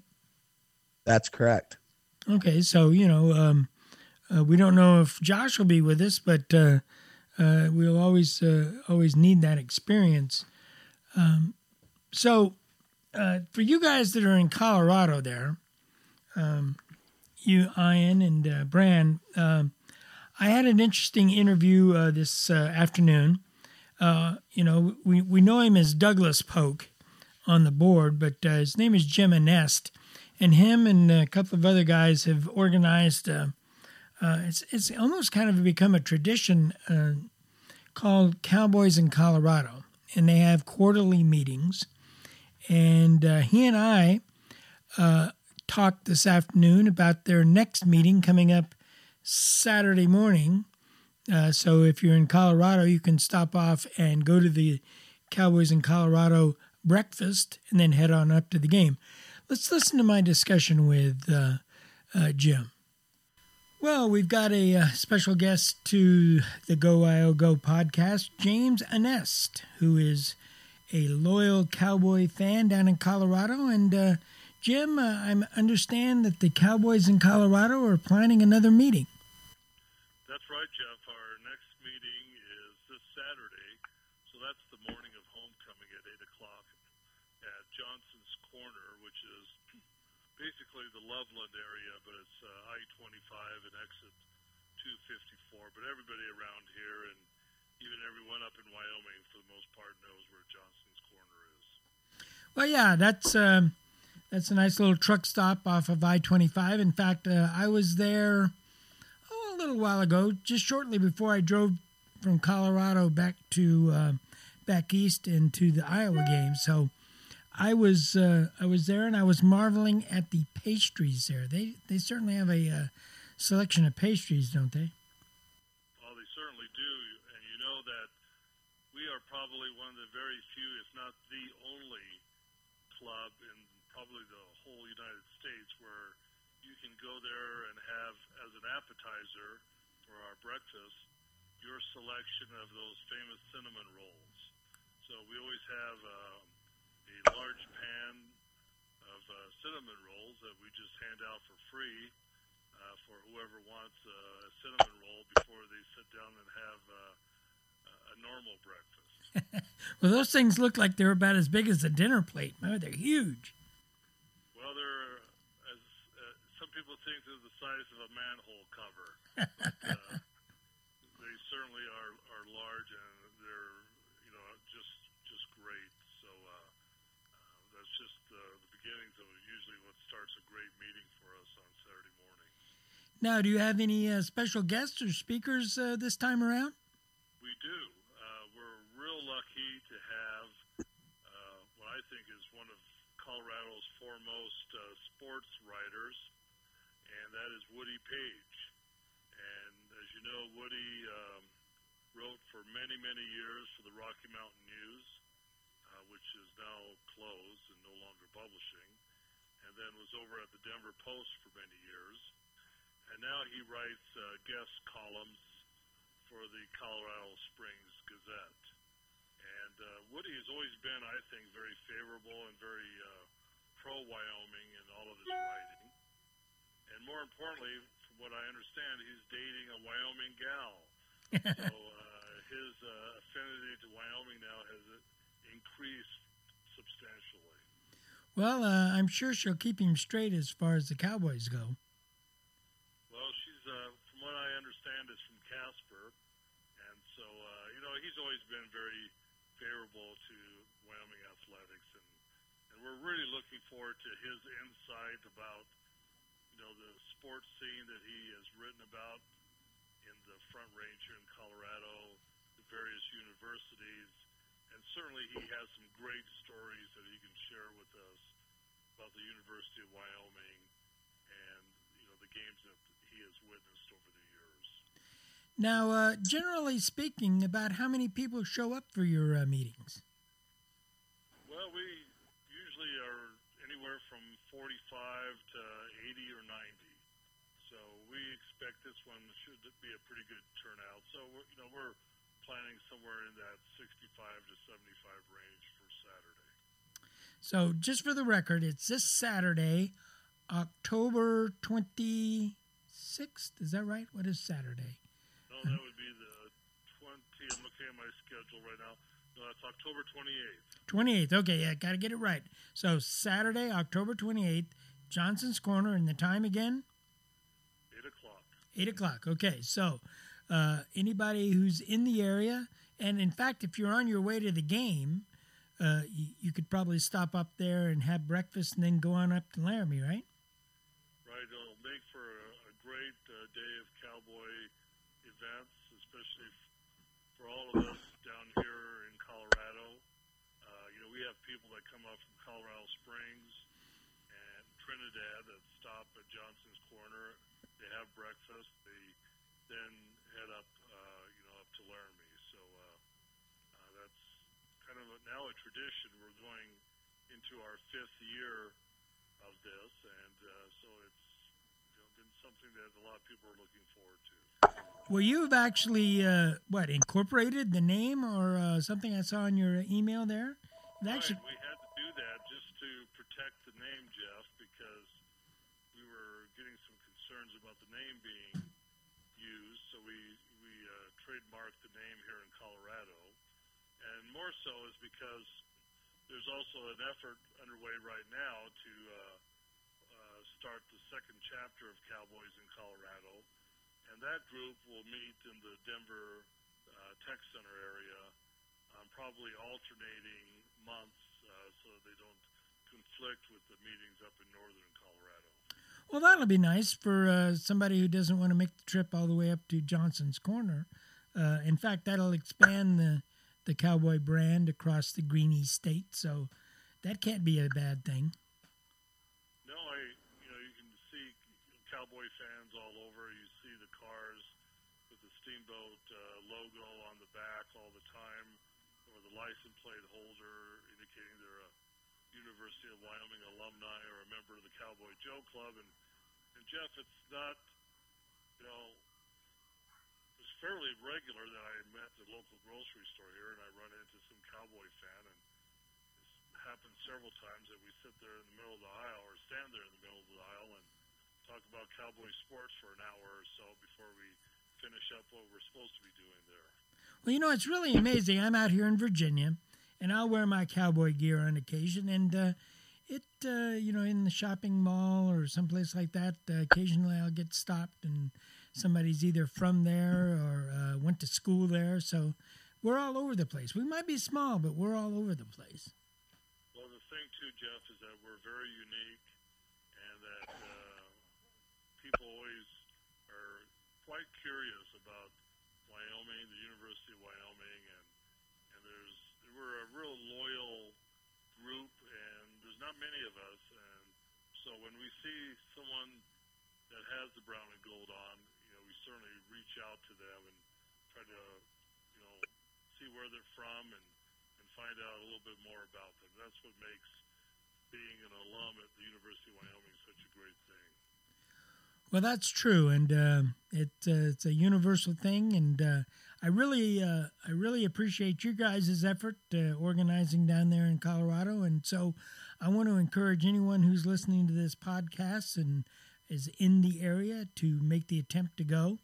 That's correct. Okay, so you know, um, uh, we don't know if Josh will be with us, but uh, uh, we'll always uh, always need that experience. Um, so, uh, for you guys that are in Colorado, there, um, you, Ian and uh, Bran. Um, I had an interesting interview uh, this uh, afternoon. Uh, you know, we, we know him as Douglas Polk on the board, but uh, his name is Jim Anest, and him and a couple of other guys have organized. Uh, it's it's almost kind of become a tradition called Cowboys in Colorado, and they have quarterly meetings. And he and I talked this afternoon about their next meeting coming up Saturday morning. Uh, so if you're in Colorado, you can stop off and go to the Cowboys in Colorado breakfast and then head on up to the game. Let's listen to my discussion with uh, uh, Jim. Well, we've got a, uh, special guest to the GoWyoGo podcast, James Anest, who is a loyal Cowboy fan down in Colorado and uh, Jim, uh, I understand that the Cowboys in Colorado are planning another meeting. That's right, Jeff. Our next meeting is this Saturday, so that's the morning of homecoming at 8 o'clock at Johnson's Corner, which is basically the Loveland area, but it's uh, I 25 and exit 254. But everybody around here and even everyone up in Wyoming, for the most part, knows where Johnson's Corner is. Well, yeah, that's. Um that's a nice little truck stop off of I 25. In fact, uh, I was there oh, a little while ago, just shortly before I drove from Colorado back to uh, back east into the Iowa game. So I was uh, I was there and I was marveling at the pastries there. They they certainly have a uh, selection of pastries, don't they? Well, they certainly do, and you know that we are probably one of the very few, if not the only, club in probably the whole United States where you can go there and have as an appetizer for our breakfast your selection of those famous cinnamon rolls. So we always have uh, a large pan of uh, cinnamon rolls that we just hand out for free uh, for whoever wants a cinnamon roll before they sit down and have uh, a normal breakfast. well, those things look like they're about as big as a dinner plate. Oh, they're huge. Well, they're as uh, some people think they're the size of a manhole cover. but, uh, they certainly are are large and they're you know just just great. So uh, uh, that's just uh, the beginnings of usually what starts a great meeting for us on Saturday mornings. Now, do you have any uh, special guests or speakers uh, this time around? We do. Uh, we're real lucky to have uh, what I think is one of Colorado's foremost uh, sports writers, and that is Woody Paige. And as you know, Woody um, wrote for many, many years for the Rocky Mountain News, uh, which is now closed and no longer publishing, and then was over at the Denver Post for many years. And now he writes uh, guest columns for the Colorado Springs Gazette. And uh, Woody has always been, I think, very favorable and very uh, pro Wyoming in all of his writing. And more importantly, from what I understand, he's dating a Wyoming gal. so uh, his uh, affinity to Wyoming now has increased substantially. Well, uh, I'm sure she'll keep him straight as far as the Cowboys go. Well, she's, uh, from what I understand, is from Casper, and so uh, you know he's always been very favorable to Wyoming athletics, and, and we're really looking forward to his insight about you know the sports scene that he has written about in the Front Range here in Colorado, the various universities, and certainly he has some great stories that he can share with us about the University of Wyoming and you know the games that he has witnessed. Now, uh, generally speaking, about how many people show up for your uh, meetings? Well, we usually are anywhere from 45 to 80 or 90. So we expect this one should be a pretty good turnout. So you know we're planning somewhere in that 65 to 75 range for Saturday. So just for the record, it's this Saturday, October 26th. Is that right? What is Saturday? No, that would be the 20. I'm looking at my schedule right now. No, that's October 28th. 28th. Okay, yeah, got to get it right. So Saturday, October 28th, Johnson's Corner, and the time again? Eight o'clock. 8 o'clock. Okay, so uh, anybody who's in the area, and in fact, if you're on your way to the game, uh, you, you could probably stop up there and have breakfast, and then go on up to Laramie, right? Right. It'll make for a, a great uh, day of events, especially for all of us down here in Colorado. Uh, you know, we have people that come up from Colorado Springs and Trinidad that stop at Johnson's Corner. They have breakfast. They then head up, uh, you know, up to Laramie. So uh, uh, that's kind of a, now a tradition. We're going into our fifth year of this, and uh, so it's you know, been something that a lot of people are looking forward to. Well, you've actually uh, what incorporated the name or uh, something I saw in your email there. It actually, Right, we had to do that just to protect the name, Jeff, because we were getting some concerns about the name being used. So we we uh, trademarked the name here in Colorado, and more so is because there's also an effort underway right now to uh, uh, start the second chapter of Cowboys in Colorado, and that group will meet in the Denver uh, Tech Center area, um, probably alternating months uh, so they don't conflict with the meetings up in northern Colorado. well, that'll be nice for uh, somebody who doesn't want to make the trip all the way up to Johnson's Corner. Uh, in fact, that'll expand the the cowboy brand across the Greeny State, so that can't be a bad thing. No, I you know you can see cowboy fans all over. You see the cars with the steamboat uh, logo on the back all the time, or the license plate holder indicating they're a University of Wyoming alumni or a member of the Cowboy Joe Club. And and Jeff, it's not you know it's fairly regular that I met the local grocery store here and I run into some cowboy fan and it's happened several times that we sit there in the middle of the aisle or stand there in the middle of the aisle and talk about cowboy sports for an hour or so before we finish up what we're supposed to be doing there. Well, you know, it's really amazing. I'm out here in Virginia, and I'll wear my cowboy gear on occasion. And uh, it, uh, you know, in the shopping mall or someplace like that, uh, occasionally I'll get stopped, and somebody's either from there or uh, went to school there. So we're all over the place. We might be small, but we're all over the place. Well, the thing too, Jeff, is that we're very unique, and that uh, people always are quite curious about Wyoming, the University of Wyoming, and and there's we're a real loyal group, and there's not many of us, and so when we see someone that has the brown and gold on, you know, we certainly reach out to them and try to, you know, see where they're from and and find out a little bit more about them. That's what makes being an alum at the University of Wyoming such a great thing. Well, that's true, and uh, it uh, it's a universal thing, and uh, I really uh, I really appreciate you guys' effort uh, organizing down there in Colorado, and so I want to encourage anyone who's listening to this podcast and is in the area to make the attempt to go.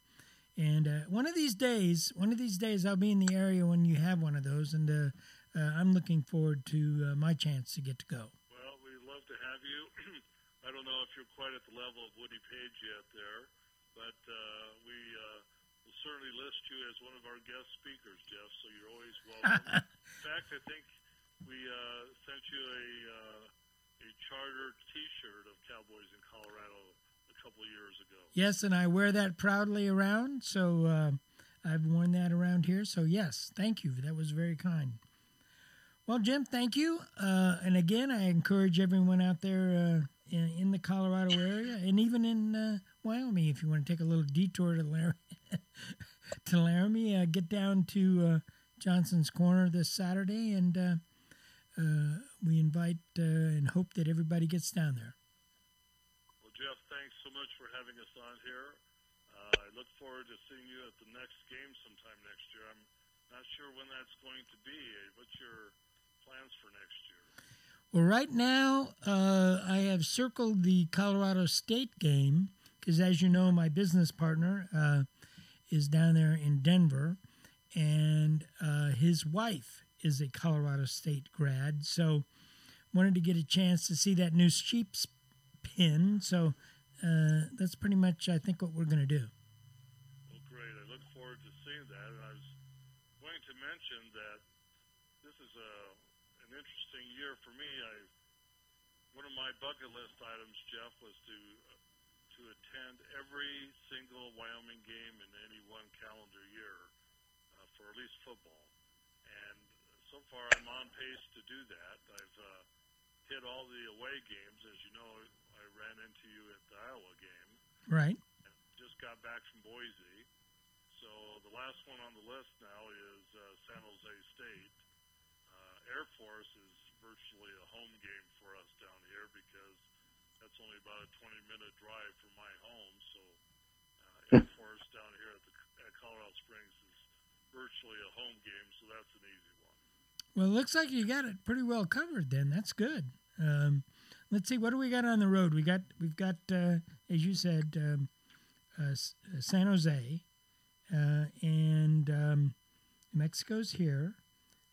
And uh, one of these days, one of these days, I'll be in the area when you have one of those, and I'm looking forward to my chance to get to go. Well, we'd love to have you. I don't know if you're quite at the level of Woody Paige yet there, but uh, we uh, will certainly list you as one of our guest speakers, Jeff. So you're always welcome. in fact, I think we uh, sent you a uh, a charter T-shirt of Cowboys in Colorado a couple of years ago. Yes, and I wear that proudly around. So uh, I've worn that around here. So yes, thank you. That was very kind. Well, Jim, thank you. Uh, and again, I encourage everyone out there uh, in, in the Colorado area and even in uh, Wyoming, if you want to take a little detour to Laramie, to Laramie, uh, get down to uh, Johnson's Corner this Saturday, and uh, uh, we invite uh, and hope that everybody gets down there. Well, Jeff, thanks so much for having us on here. Uh, I look forward to seeing you at the next game sometime next year. I'm not sure when that's going to be. What's your plans for next year? Well, right now, uh, I have circled the Colorado State game because, as you know, my business partner uh, is down there in Denver, and uh, his wife is a Colorado State grad. So, wanted to get a chance to see that new Sheep's pin. So, uh, that's pretty much, I think, what we're going to do. Well, great. I look forward to seeing that. And I was going to mention that this is a an interesting year for me. I one of my bucket list items, Jeff, was to to attend every single Wyoming game in any one calendar year uh, for at least football. And so far, I'm on pace to do that. I've uh, hit all the away games, as you know. I ran into you at the Iowa game. Right. Just got back from Boise. So the last one on the list now is uh, San Jose State. Uh, Air Force is virtually a home game for us down here because that's only about a 20 minute drive from my home. So uh, Air Force down here at, the, at Colorado Springs is virtually a home game, so that's an easy one. Well, it looks like you got it pretty well covered. Then that's good. Um, let's see, what do we got on the road? We got we've got uh, as you said, um, uh, San Jose, uh, and um, Mexico's here.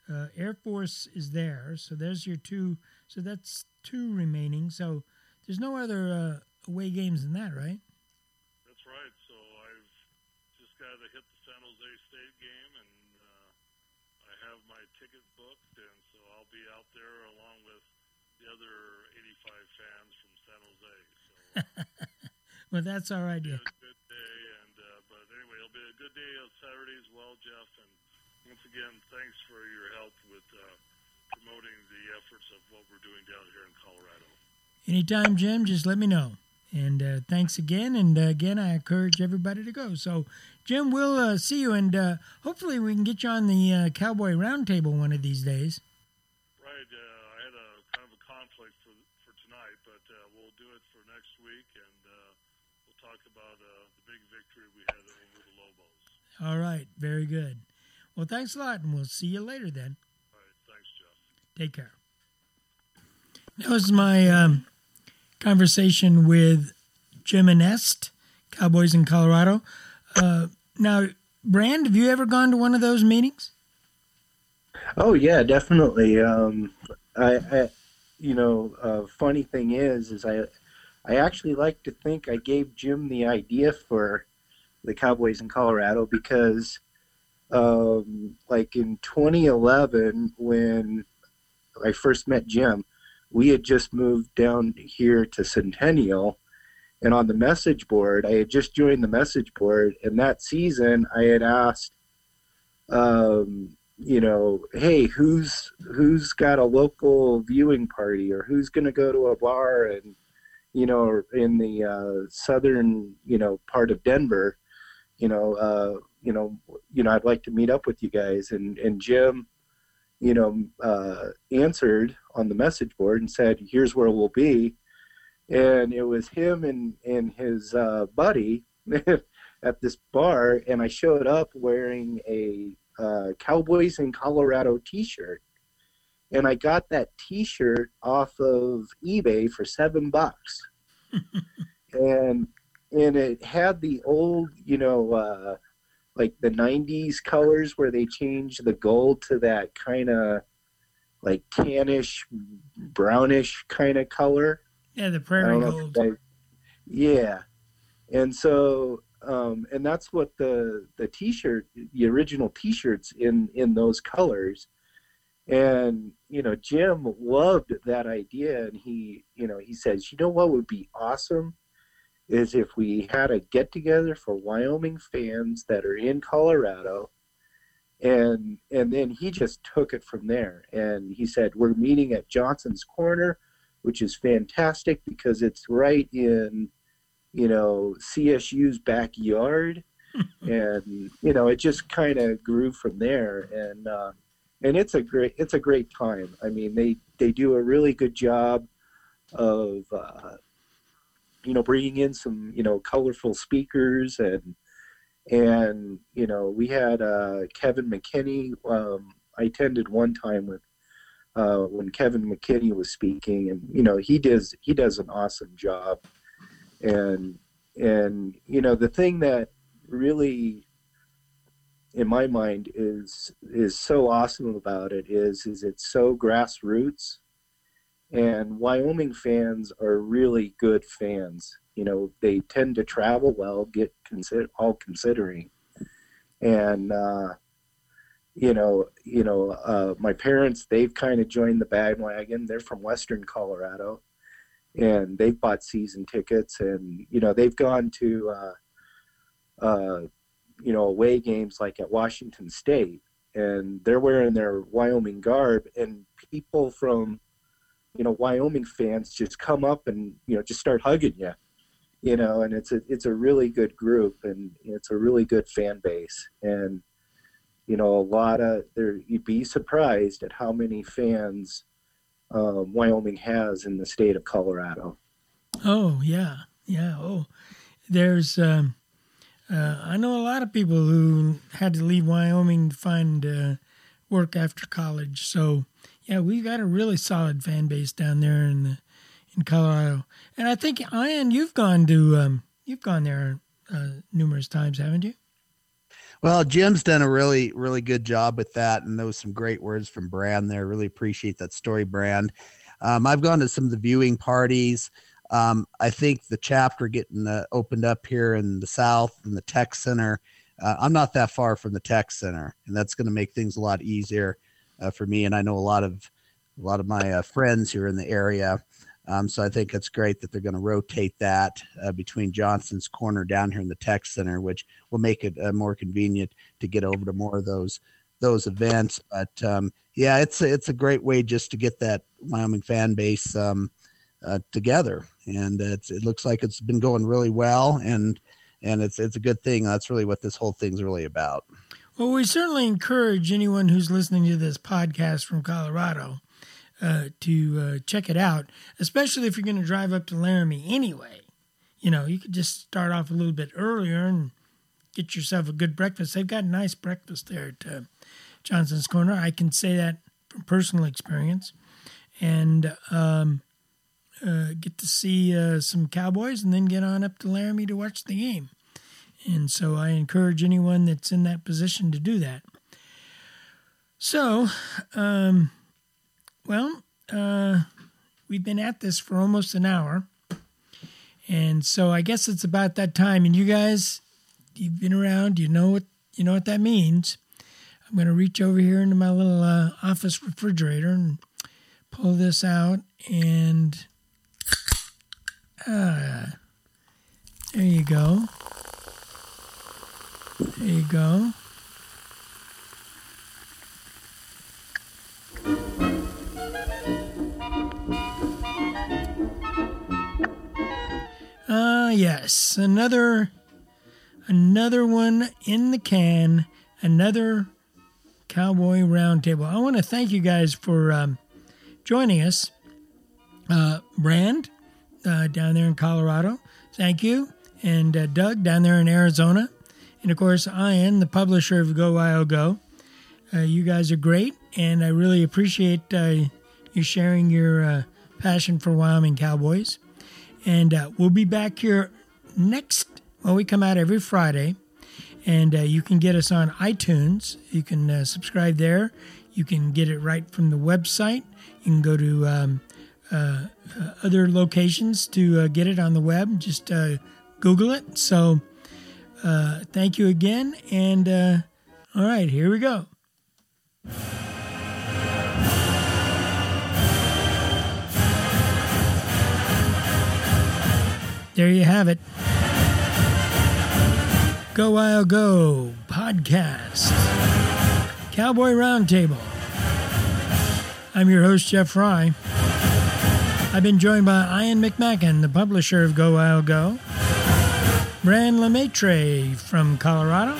Uh, Air Force is there, so there's your two. So that's two remaining. So there's no other uh, away games than that, right? That's right. So I've just got to hit the San Jose State game, and uh, I have my ticket booked, and so I'll be out there along with the other 85 fans from San Jose. So, well, that's all right. Yeah. good day, and uh, but anyway, it'll be a good day on Saturday as well, Jeff. And once again, thanks for your help with uh, promoting the efforts of what we're doing down here in Colorado. Anytime, Jim, just let me know. And uh, thanks again. And uh, again, I encourage everybody to go. So, Jim, we'll uh, see you, and uh, hopefully, we can get you on the uh, Cowboy Roundtable one of these days. Right. I had a kind of a conflict for for tonight, but we'll do it for next week, and we'll talk about the big victory we had over the Lobos. All right. Very good. Well, thanks a lot, and we'll see you later then. All right. Thanks, Jeff. Take care. That was my um, conversation with Jim Anest, Cowboys in Colorado. Uh, now, Brand, have you ever gone to one of those meetings? Oh yeah, definitely. Um, I, I, you know, uh, funny thing is, is I, I actually like to think I gave Jim the idea for the Cowboys in Colorado because, um, like in 2011 when I first met Jim, we had just moved down here to Centennial. And on the message board, I had just joined the message board. And that season, I had asked, um, you know, hey, who's who's got a local viewing party, or who's going to go to a bar, and you know, in the uh, southern, you know, part of Denver, you know, uh, you know, you know, I'd like to meet up with you guys. And and Jim, you know, uh, answered on the message board and said, "Here's where we'll be," and it was him and and his uh, buddy at this bar, and I showed up wearing a uh, Cowboys in Colorado T-shirt, and I got that T-shirt off of eBay for seven bucks, and and it had the old, you know uh, like the 90s colors where they changed the gold to that kind of like tannish brownish kind of color? Yeah the prairie gold. I, yeah. And so um, and that's what the the t-shirt the original t-shirts in in those colors. And you know jim loved that idea and he you know he says you know what would be awesome is if we had a get together for Wyoming fans that are in Colorado and and then he just took it from there. And he said we're meeting at Johnson's Corner which is fantastic because it's right in you know CSU's backyard. And you know it just kind of grew from there. And uh, and it's a great it's a great time. I mean they they do a really good job of uh, you know bringing in some you know colorful speakers and and you know we had uh, Kevin McKinney. Um, I attended one time with uh, when Kevin McKinney was speaking, and you know he does he does an awesome job, and and you know the thing that really in my mind is is so awesome about it is is it's so grassroots and Wyoming fans are really good fans. You know, they tend to travel well, get consider all considering, and uh, you know, you know, uh, my parents they've kind of joined the bandwagon. They're from Western Colorado, and they've bought season tickets, and you know, they've gone to uh, uh, you know away games like at Washington State, and they're wearing their Wyoming garb, and people from you know Wyoming fans just come up and you know just start hugging you you know and it's a it's a really good group and it's a really good fan base and you know a lot of there you'd be surprised at how many fans um, Wyoming has in the state of Colorado Oh yeah, yeah. Oh, there's. Um, uh, I know a lot of people who had to leave Wyoming to find uh, work after college. So yeah, we've got a really solid fan base down there in the, in Colorado. And I think Ian, you've gone to um, you've gone there uh, numerous times, haven't you? Well, Jim's done a really, really good job with that, and was some great words from Brand there. Really appreciate that story, Brand. Um, I've gone to some of the viewing parties. Um, I think the chapter getting uh, opened up here in the South in the Tech Center. Uh, I'm not that far from the Tech Center, and that's going to make things a lot easier uh, for me. And I know a lot of a lot of my uh, friends here in the area. Um, so I think it's great that they're going to rotate that uh, between Johnson's Corner down here in the Tech Center, which will make it uh, more convenient to get over to more of those those events. But um, yeah, it's a, it's a great way just to get that Wyoming fan base um, uh, together, and it looks like it's been going really well, and and it's it's a good thing. That's really what this whole thing's really about. Well, we certainly encourage anyone who's listening to this podcast from Colorado uh, to uh, check it out, especially if you're going to drive up to Laramie anyway. You know, you could just start off a little bit earlier and get yourself a good breakfast. They've got a nice breakfast there at uh, Johnson's Corner. I can say that from personal experience. And um, uh, get to see uh, some Cowboys and then get on up to Laramie to watch the game. And so I encourage anyone that's in that position to do that. So, um, well, uh, we've been at this for almost an hour. And so I guess it's about that time. And you guys, you've been around, you know what you know what that means. I'm going to reach over here into my little uh, office refrigerator and pull this out and uh, there you go. There you go. Ah, yes, another another one in the can, another cowboy roundtable. I want to thank you guys for um, joining us. Uh, Brand uh, down there in Colorado, thank you, and uh, Doug down there in Arizona. And of course, Ian, the publisher of GoWyoGo. Uh, you guys are great, and I really appreciate uh, you sharing your uh, passion for Wyoming Cowboys. And uh, we'll be back here next. Well, we come out every Friday, and uh, you can get us on iTunes. You can uh, subscribe there. You can get it right from the website. You can go to um, other locations to get it on the web. Just Google it. So. Uh, thank you again. And uh, all right, here we go. There you have it. GoWyoGo podcast. Cowboy Roundtable. I'm your host, Jeff Fry. I've been joined by Ian McMackin, the publisher of GoWyoGo. Brand LeMaitre from Colorado,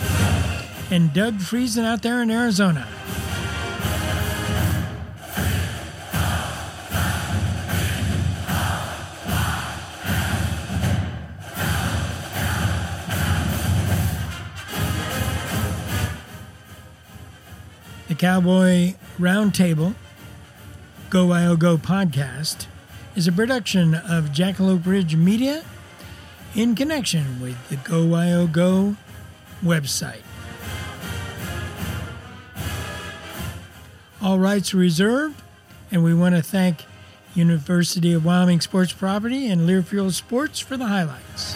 and Doug Freisen out there in Arizona. The Cowboy Roundtable GoWyoGo podcast is a production of Jackalope Ridge Media in connection with the GoWyoGo website. All rights reserved, and we want to thank University of Wyoming Sports Property and Learfield Sports for the highlights.